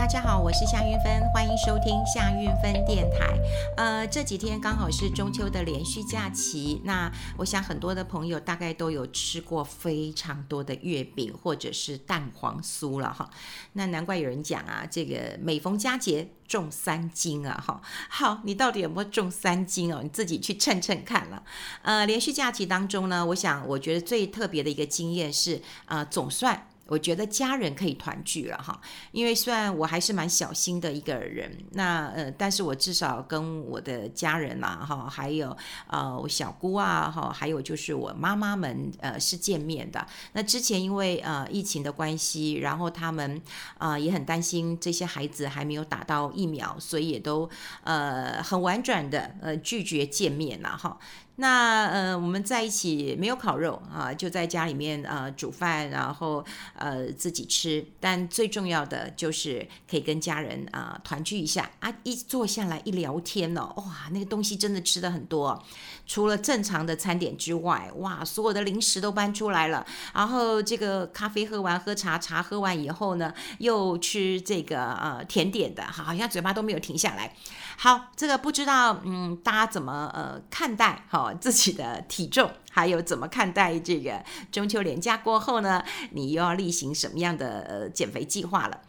大家好，我是夏韵芬，欢迎收听夏韵芬电台。呃，这几天刚好是中秋的连续假期，那我想很多的朋友大概都有吃过非常多的月饼或者是蛋黄酥了哈。那难怪有人讲啊，这个每逢佳节重三斤啊哈。好，你到底有没有重三斤哦？你自己去称称看了。呃，连续假期当中呢，我想我觉得最特别的一个经验是，呃，总算。我觉得家人可以团聚了哈，因为虽然我还是蛮小心的一个人，那呃，但是我至少跟我的家人嘛哈，还有呃我小姑啊哈，还有就是我妈妈们呃是见面的。那之前因为呃疫情的关系，然后他们啊、也很担心这些孩子还没有打到疫苗，所以也都呃很婉转的呃拒绝见面了哈。那呃，我们在一起没有烤肉啊，就在家里面啊煮饭，然后呃自己吃。但最重要的就是可以跟家人啊、团聚一下啊，一坐下来一聊天呢、哦，哇，那个东西真的吃的很多。除了正常的餐点之外，哇，所有的零食都搬出来了。然后这个咖啡喝完，喝茶，茶喝完以后呢，又吃这个呃甜点的，好像嘴巴都没有停下来。好，这个不知道嗯大家怎么呃看待哈？自己的体重，还有怎么看待这个中秋连假过后呢？你又要例行什么样的呃减肥计划了？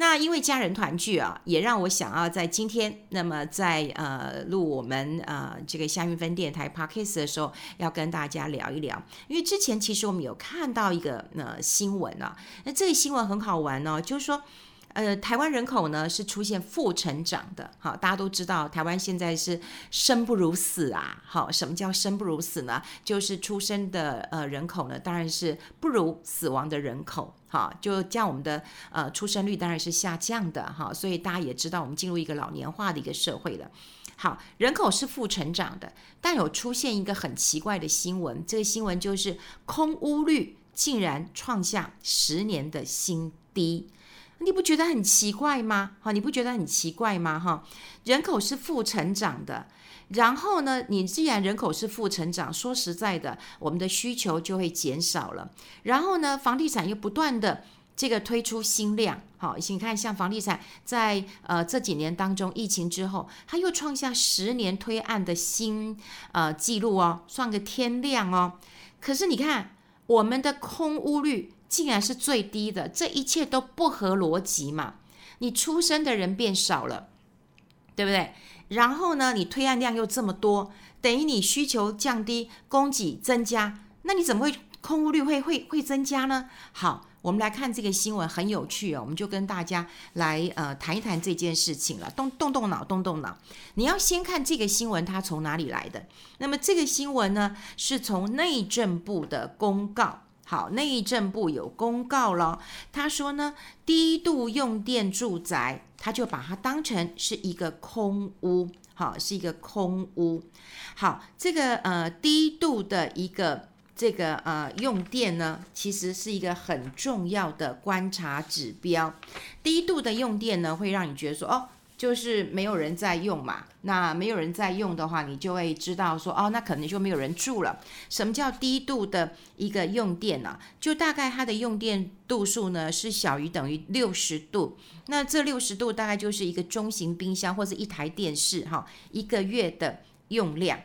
那因为家人团聚啊，也让我想要在今天，那么在呃录我们呃这个夏云芬电台 Podcast 的时候，要跟大家聊一聊。因为之前其实我们有看到一个呃新闻啊，那这个新闻很好玩哦，就是说。呃，台湾人口呢是出现负成长的，好，大家都知道台湾现在是生不如死啊，好，什么叫生不如死呢？就是出生的呃人口呢，当然是不如死亡的人口，好，就这样我们的呃出生率当然是下降的，哈，所以大家也知道我们进入一个老年化的一个社会了，好，人口是负成长的，但有出现一个很奇怪的新闻，这个新闻就是空屋率竟然创下十年的新低。你不觉得很奇怪吗？哈，你不觉得很奇怪吗？哈，人口是负成长的，然后呢，你既然人口是负成长，说实在的，我们的需求就会减少了。然后呢，房地产又不断的这个推出新量，好，你看像房地产在呃这几年当中，疫情之后，它又创下十年推案的新呃记录哦，算个天量哦。可是你看我们的空屋率。竟然是最低的，这一切都不合逻辑嘛？你出生的人变少了，对不对？然后呢，你推案量又这么多，等于你需求降低，供给增加，那你怎么会空屋率会会会增加呢？好，我们来看这个新闻，很有趣哦，我们就跟大家来呃谈一谈这件事情了，动动动脑，动动脑。你要先看这个新闻，它从哪里来的？那么这个新闻呢，是从内政部的公告。好，内政部有公告了，他说呢，低度用电住宅，他就把它当成是一个空屋，好，是一个空屋。好，这个呃低度的一个这个呃用电呢，其实是一个很重要的观察指标。低度的用电呢，会让你觉得说，哦。就是没有人在用嘛，那没有人在用的话，你就会知道说，哦，那可能就没有人住了。什么叫低度的一个用电呢？就大概它的用电度数呢是小于等于六十度，那这六十度大概就是一个中型冰箱或者一台电视哈，一个月的用量。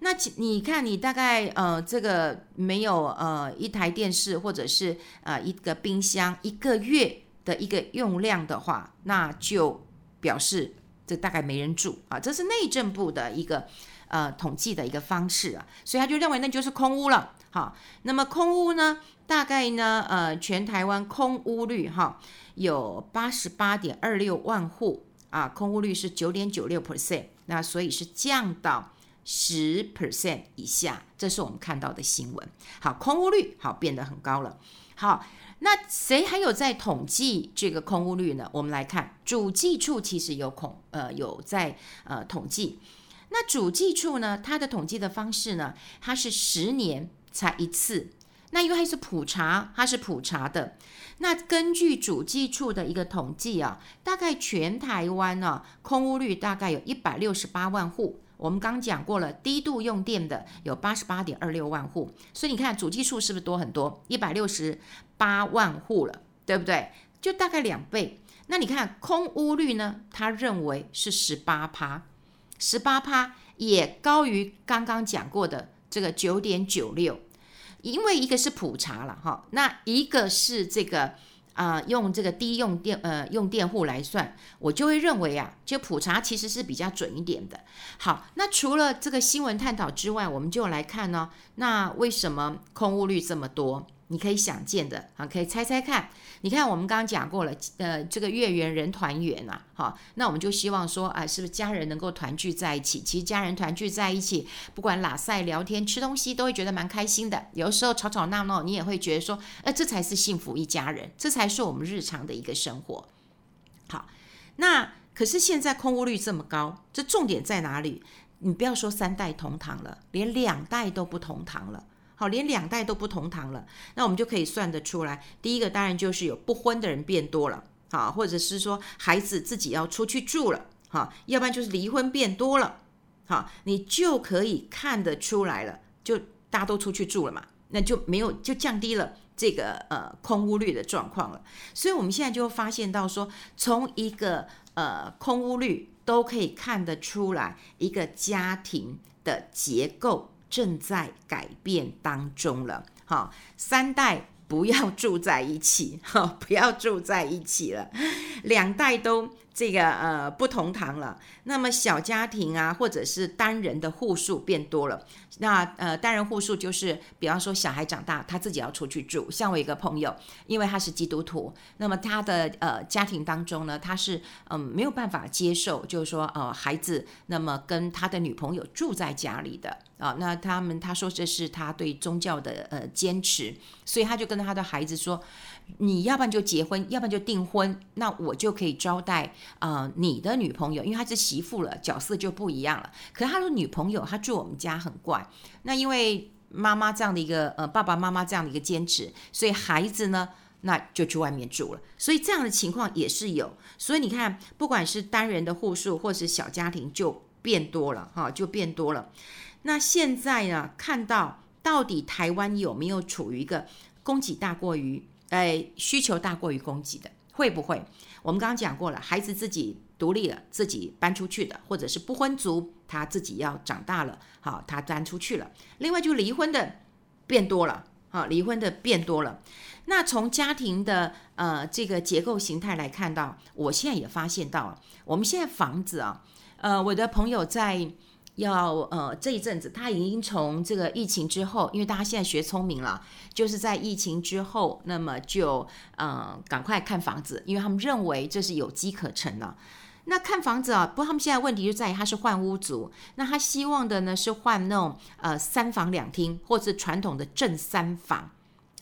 那你看你大概呃这个没有呃一台电视或者是呃一个冰箱一个月的一个用量的话，那就。表示这大概没人住啊，这是内政部的一个呃统计的一个方式啊，所以他就认为那就是空屋了。好，那么空屋呢，大概呢呃全台湾空屋率哈有八十八点二六万户啊，空屋率是九点九六 percent，那所以是降到十 percent 以下，这是我们看到的新闻。好，空屋率好变得很高了。好。那谁还有在统计这个空屋率呢？我们来看主计处其实有恐呃有在呃统计。那主计处呢，它的统计的方式呢，它是十年才一次。那因为它是普查，它是普查的。那根据主计处的一个统计啊，大概全台湾呢、啊，空屋率大概有一百六十八万户。我们刚讲过了，低度用电的有八十八点二六万户，所以你看主计处是不是多很多？一百六十八万户了，对不对？就大概两倍。那你看空屋率呢？他认为是十八趴，十八趴也高于刚刚讲过的这个九点九六，因为一个是普查了哈，那一个是这个啊、用这个低用电呃用电户来算，我就会认为啊，就普查其实是比较准一点的。好，那除了这个新闻探讨之外，我们就来看呢，那为什么空屋率这么多？你可以想见的啊，可以猜猜看。你看，我们刚刚讲过了，呃，这个月圆人团圆呐，好，那我们就希望说，啊，是不是家人能够团聚在一起？其实家人团聚在一起，不管拉赛聊天、吃东西，都会觉得蛮开心的。有的时候吵吵闹闹，你也会觉得说，呃，这才是幸福一家人，这才是我们日常的一个生活。好，那可是现在空屋率这么高，这重点在哪里？你不要说三代同堂了，连两代都不同堂了。好，连两代都不同堂了，那我们就可以算得出来。第一个当然就是有不婚的人变多了，好，或者是说孩子自己要出去住了，好，要不然就是离婚变多了，好，你就可以看得出来了，就大家都出去住了嘛，那就没有就降低了这个呃空屋率的状况了。所以我们现在就发现到说，从一个呃空屋率都可以看得出来一个家庭的结构。正在改变当中了，好，三代不要住在一起，哈，不要住在一起了，两代都。这个呃不同堂了，那么小家庭啊，或者是单人的户数变多了。那呃单人户数就是，比方说小孩长大，他自己要出去住。像我一个朋友，因为他是基督徒，那么他的呃家庭当中呢，他是嗯、呃、没有办法接受，就是说呃孩子那么跟他的女朋友住在家里的啊、那他们他说这是他对宗教的呃坚持，所以他就跟他的孩子说。你要不然就结婚，要不然就订婚，那我就可以招待啊、呃、你的女朋友，因为她是媳妇了，角色就不一样了。可是她的女朋友，她住我们家很怪。那因为妈妈这样的一个呃爸爸妈妈这样的一个坚持，所以孩子呢，那就去外面住了。所以这样的情况也是有。所以你看，不管是单人的户数，或是小家庭，就变多了哈，就变多了。那现在呢，看到到底台湾有没有处于一个供给大过于？哎，需求大过于供给的会不会？我们刚刚讲过了，孩子自己独立了，自己搬出去的，或者是不婚族，他自己要长大了，好，他搬出去了。另外，就离婚的变多了，好，离婚的变多了。那从家庭的呃这个结构形态来看到，我现在也发现到，我们现在房子啊，呃，我的朋友在。要呃这一阵子，他已经从这个疫情之后，因为大家现在学聪明了，就是在疫情之后，那么就呃赶快看房子，因为他们认为这是有机可乘的。那看房子啊，不过他们现在问题就在于他是换屋族，那他希望的呢是换那种呃三房两厅，或是传统的正三房。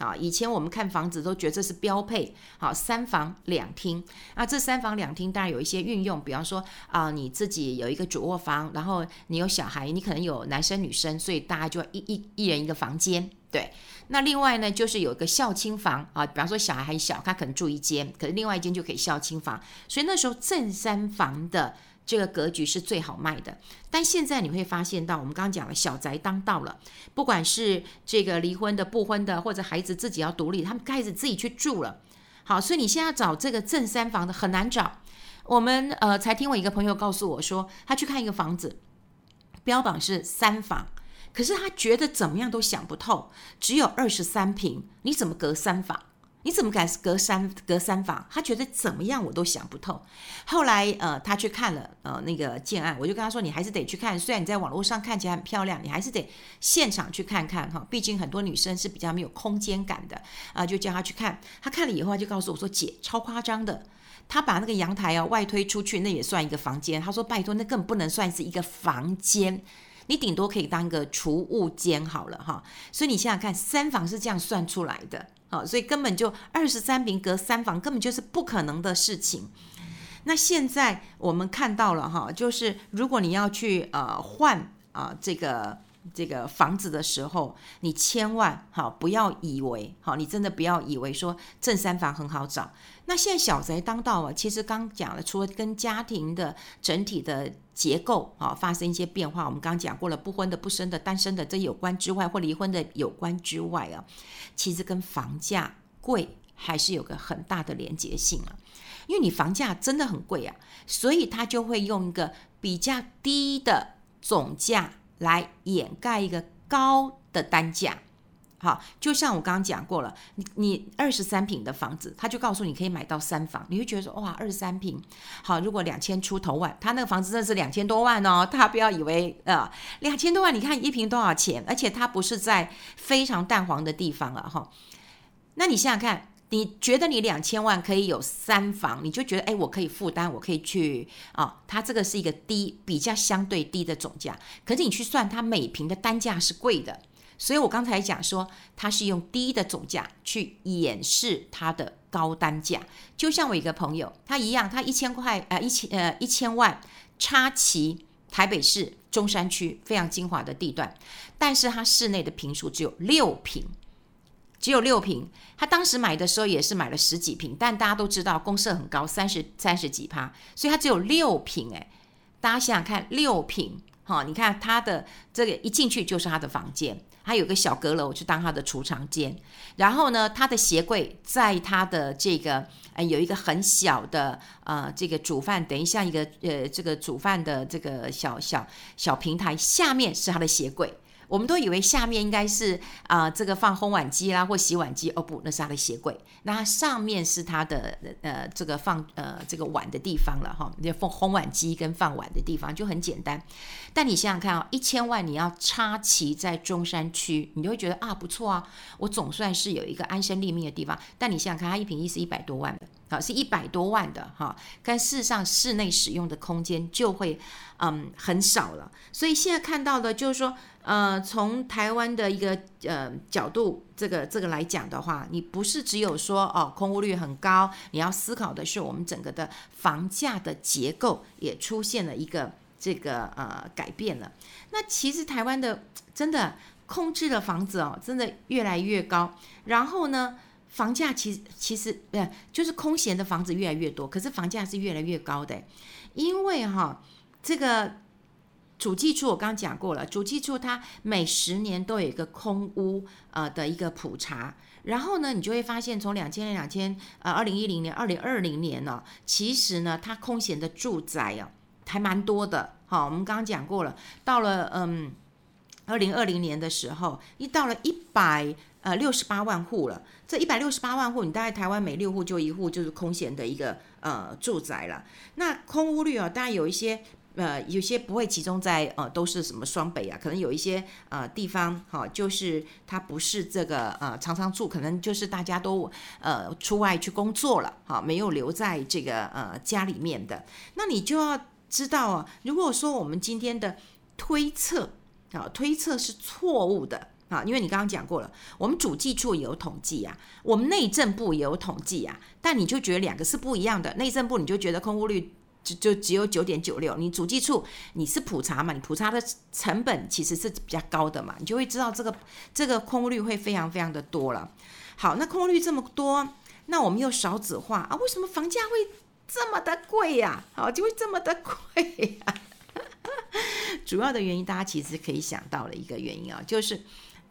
啊，以前我们看房子都觉得这是标配，好，三房两厅。那这三房两厅当然有一些运用，比方说啊，你自己有一个主卧房，然后你有小孩，你可能有男生女生，所以大家就一一一人一个房间，对。那另外呢，就是有一个孝亲房啊，比方说小孩还小，他可能住一间，可是另外一间就可以孝亲房，所以那时候正三房的。这个格局是最好卖的，但现在你会发现到，我们刚刚讲了小宅当道了，不管是这个离婚的、不婚的，或者孩子自己要独立，他们开始自己去住了。好，所以你现在找这个正三房的很难找。我们呃，才听我一个朋友告诉我说，他去看一个房子，标榜是三房，可是他觉得怎么样都想不透，只有二十三平，你怎么隔三房？你怎么敢隔三隔三房？他觉得怎么样我都想不透。后来呃，他去看了呃那个建案，我就跟他说，你还是得去看。虽然你在网络上看起来很漂亮，你还是得现场去看看哈。毕竟很多女生是比较没有空间感的啊，就叫他去看。他看了以后，他就告诉我说：“姐，超夸张的。他把那个阳台啊外推出去，那也算一个房间。他说：拜托，那根本不能算是一个房间，你顶多可以当个储物间好了哈。所以你想想看，三房是这样算出来的。”好，所以根本就二十三平隔三房，根本就是不可能的事情。那现在我们看到了哈，就是如果你要去呃换啊这个这个房子的时候，你千万好不要以为好，你真的不要以为说正三房很好找。那现在小宅当道啊，其实刚讲了，除了跟家庭的整体的结构啊发生一些变化，我们刚讲过了，不婚的、不生的、单身的这有关之外，或离婚的有关之外啊，其实跟房价贵还是有个很大的连结性啊，因为你房价真的很贵啊，所以他就会用一个比较低的总价来掩盖一个高的单价。好，就像我刚刚讲过了，你你二十三平的房子，他就告诉你可以买到三房，你会觉得说哇，二十三平，好，如果两千出头万，他那个房子真的是两千多万哦，大家不要以为啊，两千多万，你看一平多少钱？而且它不是在非常淡黄的地方了哈。那你想想看，你觉得你两千万可以有三房，你就觉得哎，我可以负担，我可以去啊，它这个是一个低比较相对低的总价，可是你去算它每平的单价是贵的。所以我刚才讲说，它是用低的总价去掩饰它的高单价，就像我一个朋友，他一样，他一千块，呃，一千，呃，一千万，插旗台北市中山区非常精华的地段，但是他室内的坪数只有六坪，只有六瓶。他当时买的时候也是买了十几瓶，但大家都知道公设很高，三十三十几趴，所以他只有六瓶。哎，大家想想看，六瓶，哈，你看他的这个一进去就是他的房间。他有个小阁楼，去当他的储藏间。然后呢，他的鞋柜在他的这个呃有一个很小的呃这个煮饭，等于像一个呃这个煮饭的这个小小小平台下面是他的鞋柜。我们都以为下面应该是啊、这个放烘碗机啦或洗碗机哦，不，那是他的鞋柜。那上面是他的呃这个放呃这个碗的地方了哈，那放烘碗机跟放碗的地方就很简单。但你想想看啊、哦，一千万你要插旗在中山区，你就会觉得啊不错啊，我总算是有一个安身立命的地方。但你想想看，它一平一是一百多万的。好，是一百多万的哈，但事实上室内使用的空间就会嗯很少了，所以现在看到的就是说，呃，从台湾的一个呃角度，这个这个来讲的话，你不是只有说哦空屋率很高，你要思考的是我们整个的房价的结构也出现了一个这个呃改变了。那其实台湾的真的空置的房子哦，真的越来越高，然后呢，房价其实其实呃就是空闲的房子越来越多，可是房价是越来越高的，因为哈这个主计处我刚刚讲过了，主计处它每十年都有一个空屋呃的一个普查，然后呢你就会发现从两千年、两千呃二零一零年、二零二零年呢，其实呢它空闲的住宅啊还蛮多的，好，我们刚刚讲过了，到了嗯二零二零年的时候，一到了一百。呃，六十八万户了。这一百六十八万户，你大概台湾每六户就一户就是空闲的一个呃住宅了。那空屋率啊，当然有一些呃，有些不会集中在呃，都是什么双北啊，可能有一些呃地方哈、哦，就是它不是这个呃常常住，可能就是大家都呃出外去工作了，哈、哦，没有留在这个呃家里面的。那你就要知道啊，如果说我们今天的推测啊、哦，推测是错误的。啊，因为你刚刚讲过了，我们主计处也有统计啊，我们内政部也有统计啊，但你就觉得两个是不一样的。内政部你就觉得空屋率就就只有九点九六，你主计处你是普查嘛，你普查的成本其实是比较高的嘛，你就会知道这个这个空屋率会非常非常的多了。好，那空屋率这么多，那我们又少子化啊，为什么房价会这么的贵呀？好，就会这么的贵呀？主要的原因大家其实可以想到的一个原因啊，就是。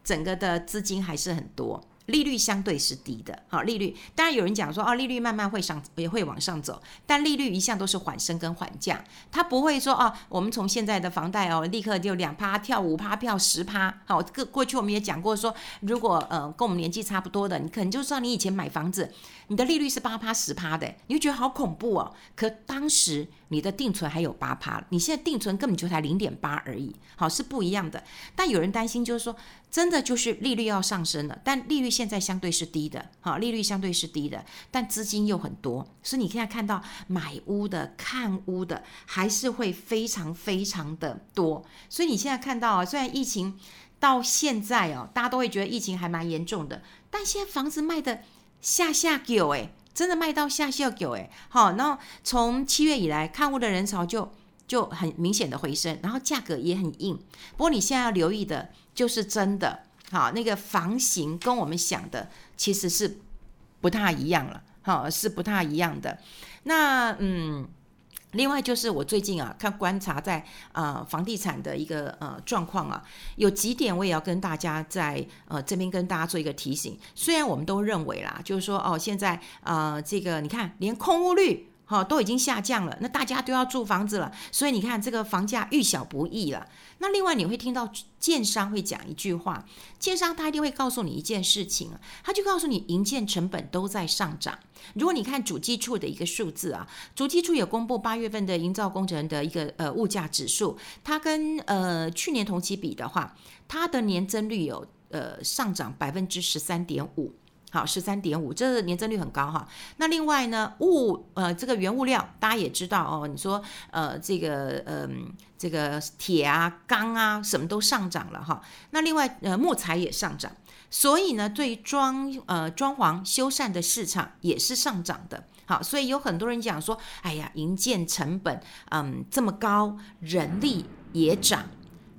整个的资金还是很多，利率相对是低的。好，利率当然有人讲说，哦，利率慢慢会上，也会往上走，但利率一向都是缓升跟缓降，它不会说，哦，我们从现在的房贷哦，立刻就两趴跳五趴跳十趴。好，过过去我们也讲过说，如果呃跟我们年纪差不多的，你可能就算你以前买房子，你的利率是八趴十趴的，你会觉得好恐怖哦。可当时你的定存还有八趴，你现在定存根本就才零点八而已，好，是不一样的。但有人担心就是说。真的就是利率要上升了，但利率现在相对是低的，哈，利率相对是低的，但资金又很多，所以你现在看到买屋的、看屋的还是会非常非常的多。所以你现在看到啊，虽然疫情到现在哦，大家都会觉得疫情还蛮严重的，但现在房子卖的下下九哎，真的卖到下下九哎，好，然后从七月以来看屋的人潮就就很明显的回升，然后价格也很硬。不过你现在要留意的。就是真的，好，那个房型跟我们想的其实是不太一样了，好，是不太一样的。那嗯，另外就是我最近啊看观察在呃房地产的一个呃状况啊，有几点我也要跟大家在呃这边跟大家做一个提醒。虽然我们都认为啦，就是说哦现在呃这个你看连空屋率。好，都已经下降了，那大家都要住房子了，所以你看这个房价遇小不易了。那另外你会听到建商会讲一句话，建商他一定会告诉你一件事情啊，他就告诉你营建成本都在上涨。如果你看主计处的一个数字啊，主计处有公布八月份的营造工程的一个呃物价指数，它跟呃去年同期比的话，它的年增率有呃上涨百分之十三点五。好，十三点五，这年增率很高哈。那另外呢，物呃这个原物料大家也知道哦，你说呃这个嗯、这个铁啊钢啊什么都上涨了哈。那另外呃木材也上涨，所以呢对装呃装潢修缮的市场也是上涨的。好，所以有很多人讲说，哎呀，营建成本嗯这么高，人力也涨，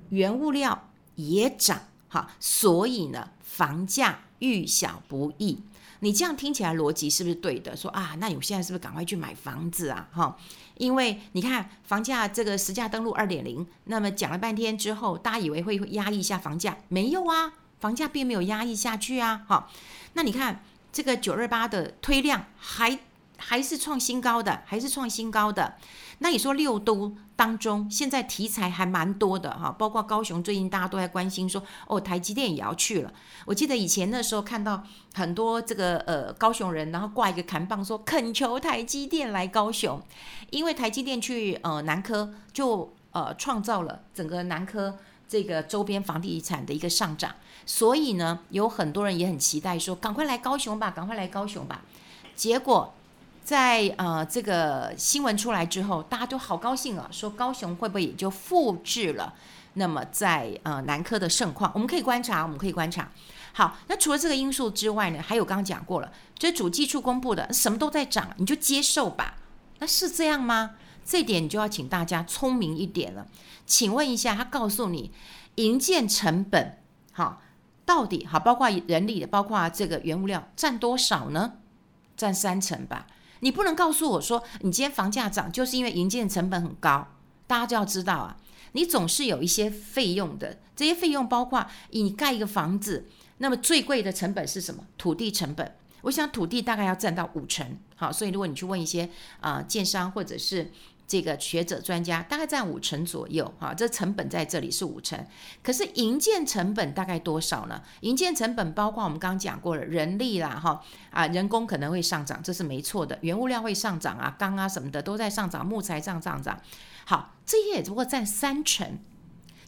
原物料也涨，好，所以呢房价。遇小不易，你这样听起来逻辑是不是对的？说啊，那你现在是不是赶快去买房子啊？哈，因为你看房价这个实价登录二点零，那么讲了半天之后，大家以为会压抑一下房价，没有啊，房价并没有压抑下去啊。哈，那你看这个九二八的推量还还是创新高的，还是创新高的。那你说六都当中，现在题材还蛮多的哈，包括高雄，最近大家都在关心说，哦，台积电也要去了。我记得以前那时候看到很多这个呃高雄人，然后挂一个扛棒说恳求台积电来高雄，因为台积电去呃南科就呃创造了整个南科这个周边房地产的一个上涨，所以呢有很多人也很期待说赶快来高雄吧，赶快来高雄吧，结果。在呃这个新闻出来之后，大家都好高兴啊，说高雄会不会也就复制了？那么在呃南科的盛况，我们可以观察，我们可以观察。好，那除了这个因素之外呢，还有刚刚讲过了，这主计处公布的什么都在涨，你就接受吧。那是这样吗？这点你就要请大家聪明一点了。请问一下，他告诉你营建成本好到底好，包括人力的，包括这个原物料占多少呢？占三成吧。你不能告诉我说，你今天房价涨就是因为营建成本很高，大家就要知道啊，你总是有一些费用的，这些费用包括你盖一个房子，那么最贵的成本是什么？土地成本，我想土地大概要占到五成，好，所以如果你去问一些啊、建商或者是。这个学者专家大概占五成左右，哈，这成本在这里是五成。可是营建成本大概多少呢？营建成本包括我们刚刚讲过了，人力啦，哈啊，人工可能会上涨，这是没错的。原物料会上涨啊，钢啊什么的都在上涨，木材上涨涨。好，这些也只不过占三成。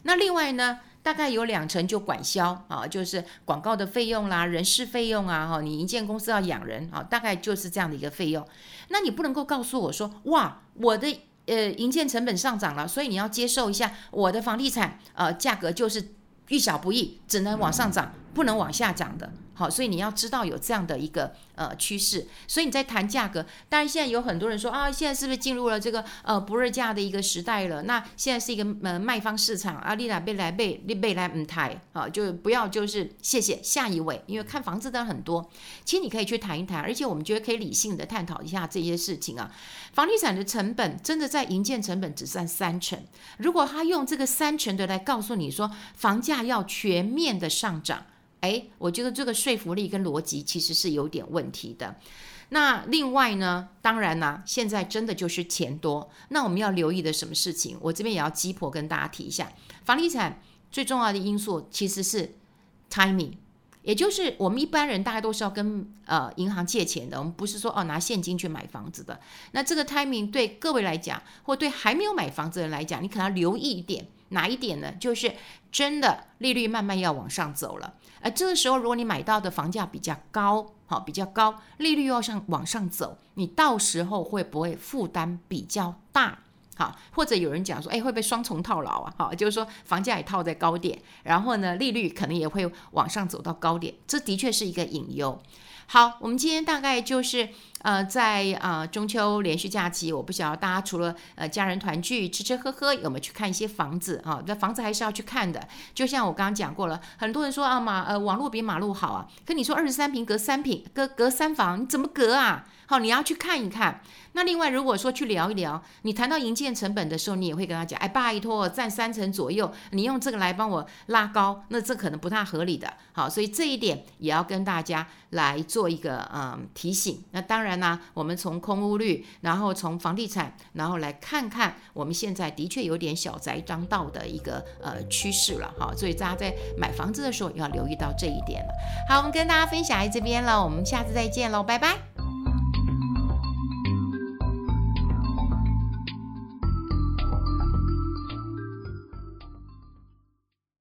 那另外呢，大概有两成就管销啊，就是广告的费用啦、人事费用啊，哈，你营建公司要养人啊，大概就是这样的一个费用。那你不能够告诉我说，哇，我的。呃，营建成本上涨了，所以你要接受一下我的房地产，呃，价格就是遇小不易，只能往上涨，不能往下涨的。好，所以你要知道有这样的一个呃趋势，所以你在谈价格。当然，现在有很多人说啊，现在是不是进入了这个呃不二价的一个时代了？那现在是一个呃卖方市场啊，你来贝来贝，你贝来唔台啊，就不要就是谢谢下一位，因为看房子的很多，其实你可以去谈一谈，而且我们觉得可以理性的探讨一下这些事情啊。房地产的成本真的在营建成本只占三成，如果他用这个三成的来告诉你说房价要全面的上涨。哎，我觉得这个说服力跟逻辑其实是有点问题的。那另外呢，当然呢，现在真的就是钱多。那我们要留意的什么事情？我这边也要鸡婆跟大家提一下，房地产最重要的因素其实是 timing，也就是我们一般人大概都是要跟呃银行借钱的，我们不是说哦拿现金去买房子的。那这个 timing 对各位来讲，或对还没有买房子的人来讲，你可能要留意一点。哪一点呢？就是真的利率慢慢要往上走了，而这个时候，如果你买到的房价比较高，好，比较高，利率要上往上走，你到时候会不会负担比较大？好，或者有人讲说，哎，会不会双重套牢啊？好，就是说房价也套在高点，然后呢，利率可能也会往上走到高点，这的确是一个隐忧。好，我们今天大概就是呃，在呃中秋连续假期，我不晓得大家除了呃家人团聚吃吃喝喝，有没有去看一些房子啊？那房子还是要去看的。就像我刚刚讲过了，很多人说啊马呃网络比马路好啊，可你说二十三平隔三平隔隔三房，你怎么隔啊？好，你要去看一看。那另外，如果说去聊一聊，你谈到营建成本的时候，你也会跟他讲，哎，拜托，占三成左右，你用这个来帮我拉高，那这可能不太合理的。好，所以这一点也要跟大家来做一个嗯提醒。那当然呢，我们从空屋率，然后从房地产，然后来看看我们现在的确有点小宅当道的一个呃趋势了。好，所以大家在买房子的时候要留意到这一点了。好，我们跟大家分享在这边了，我们下次再见喽，拜拜。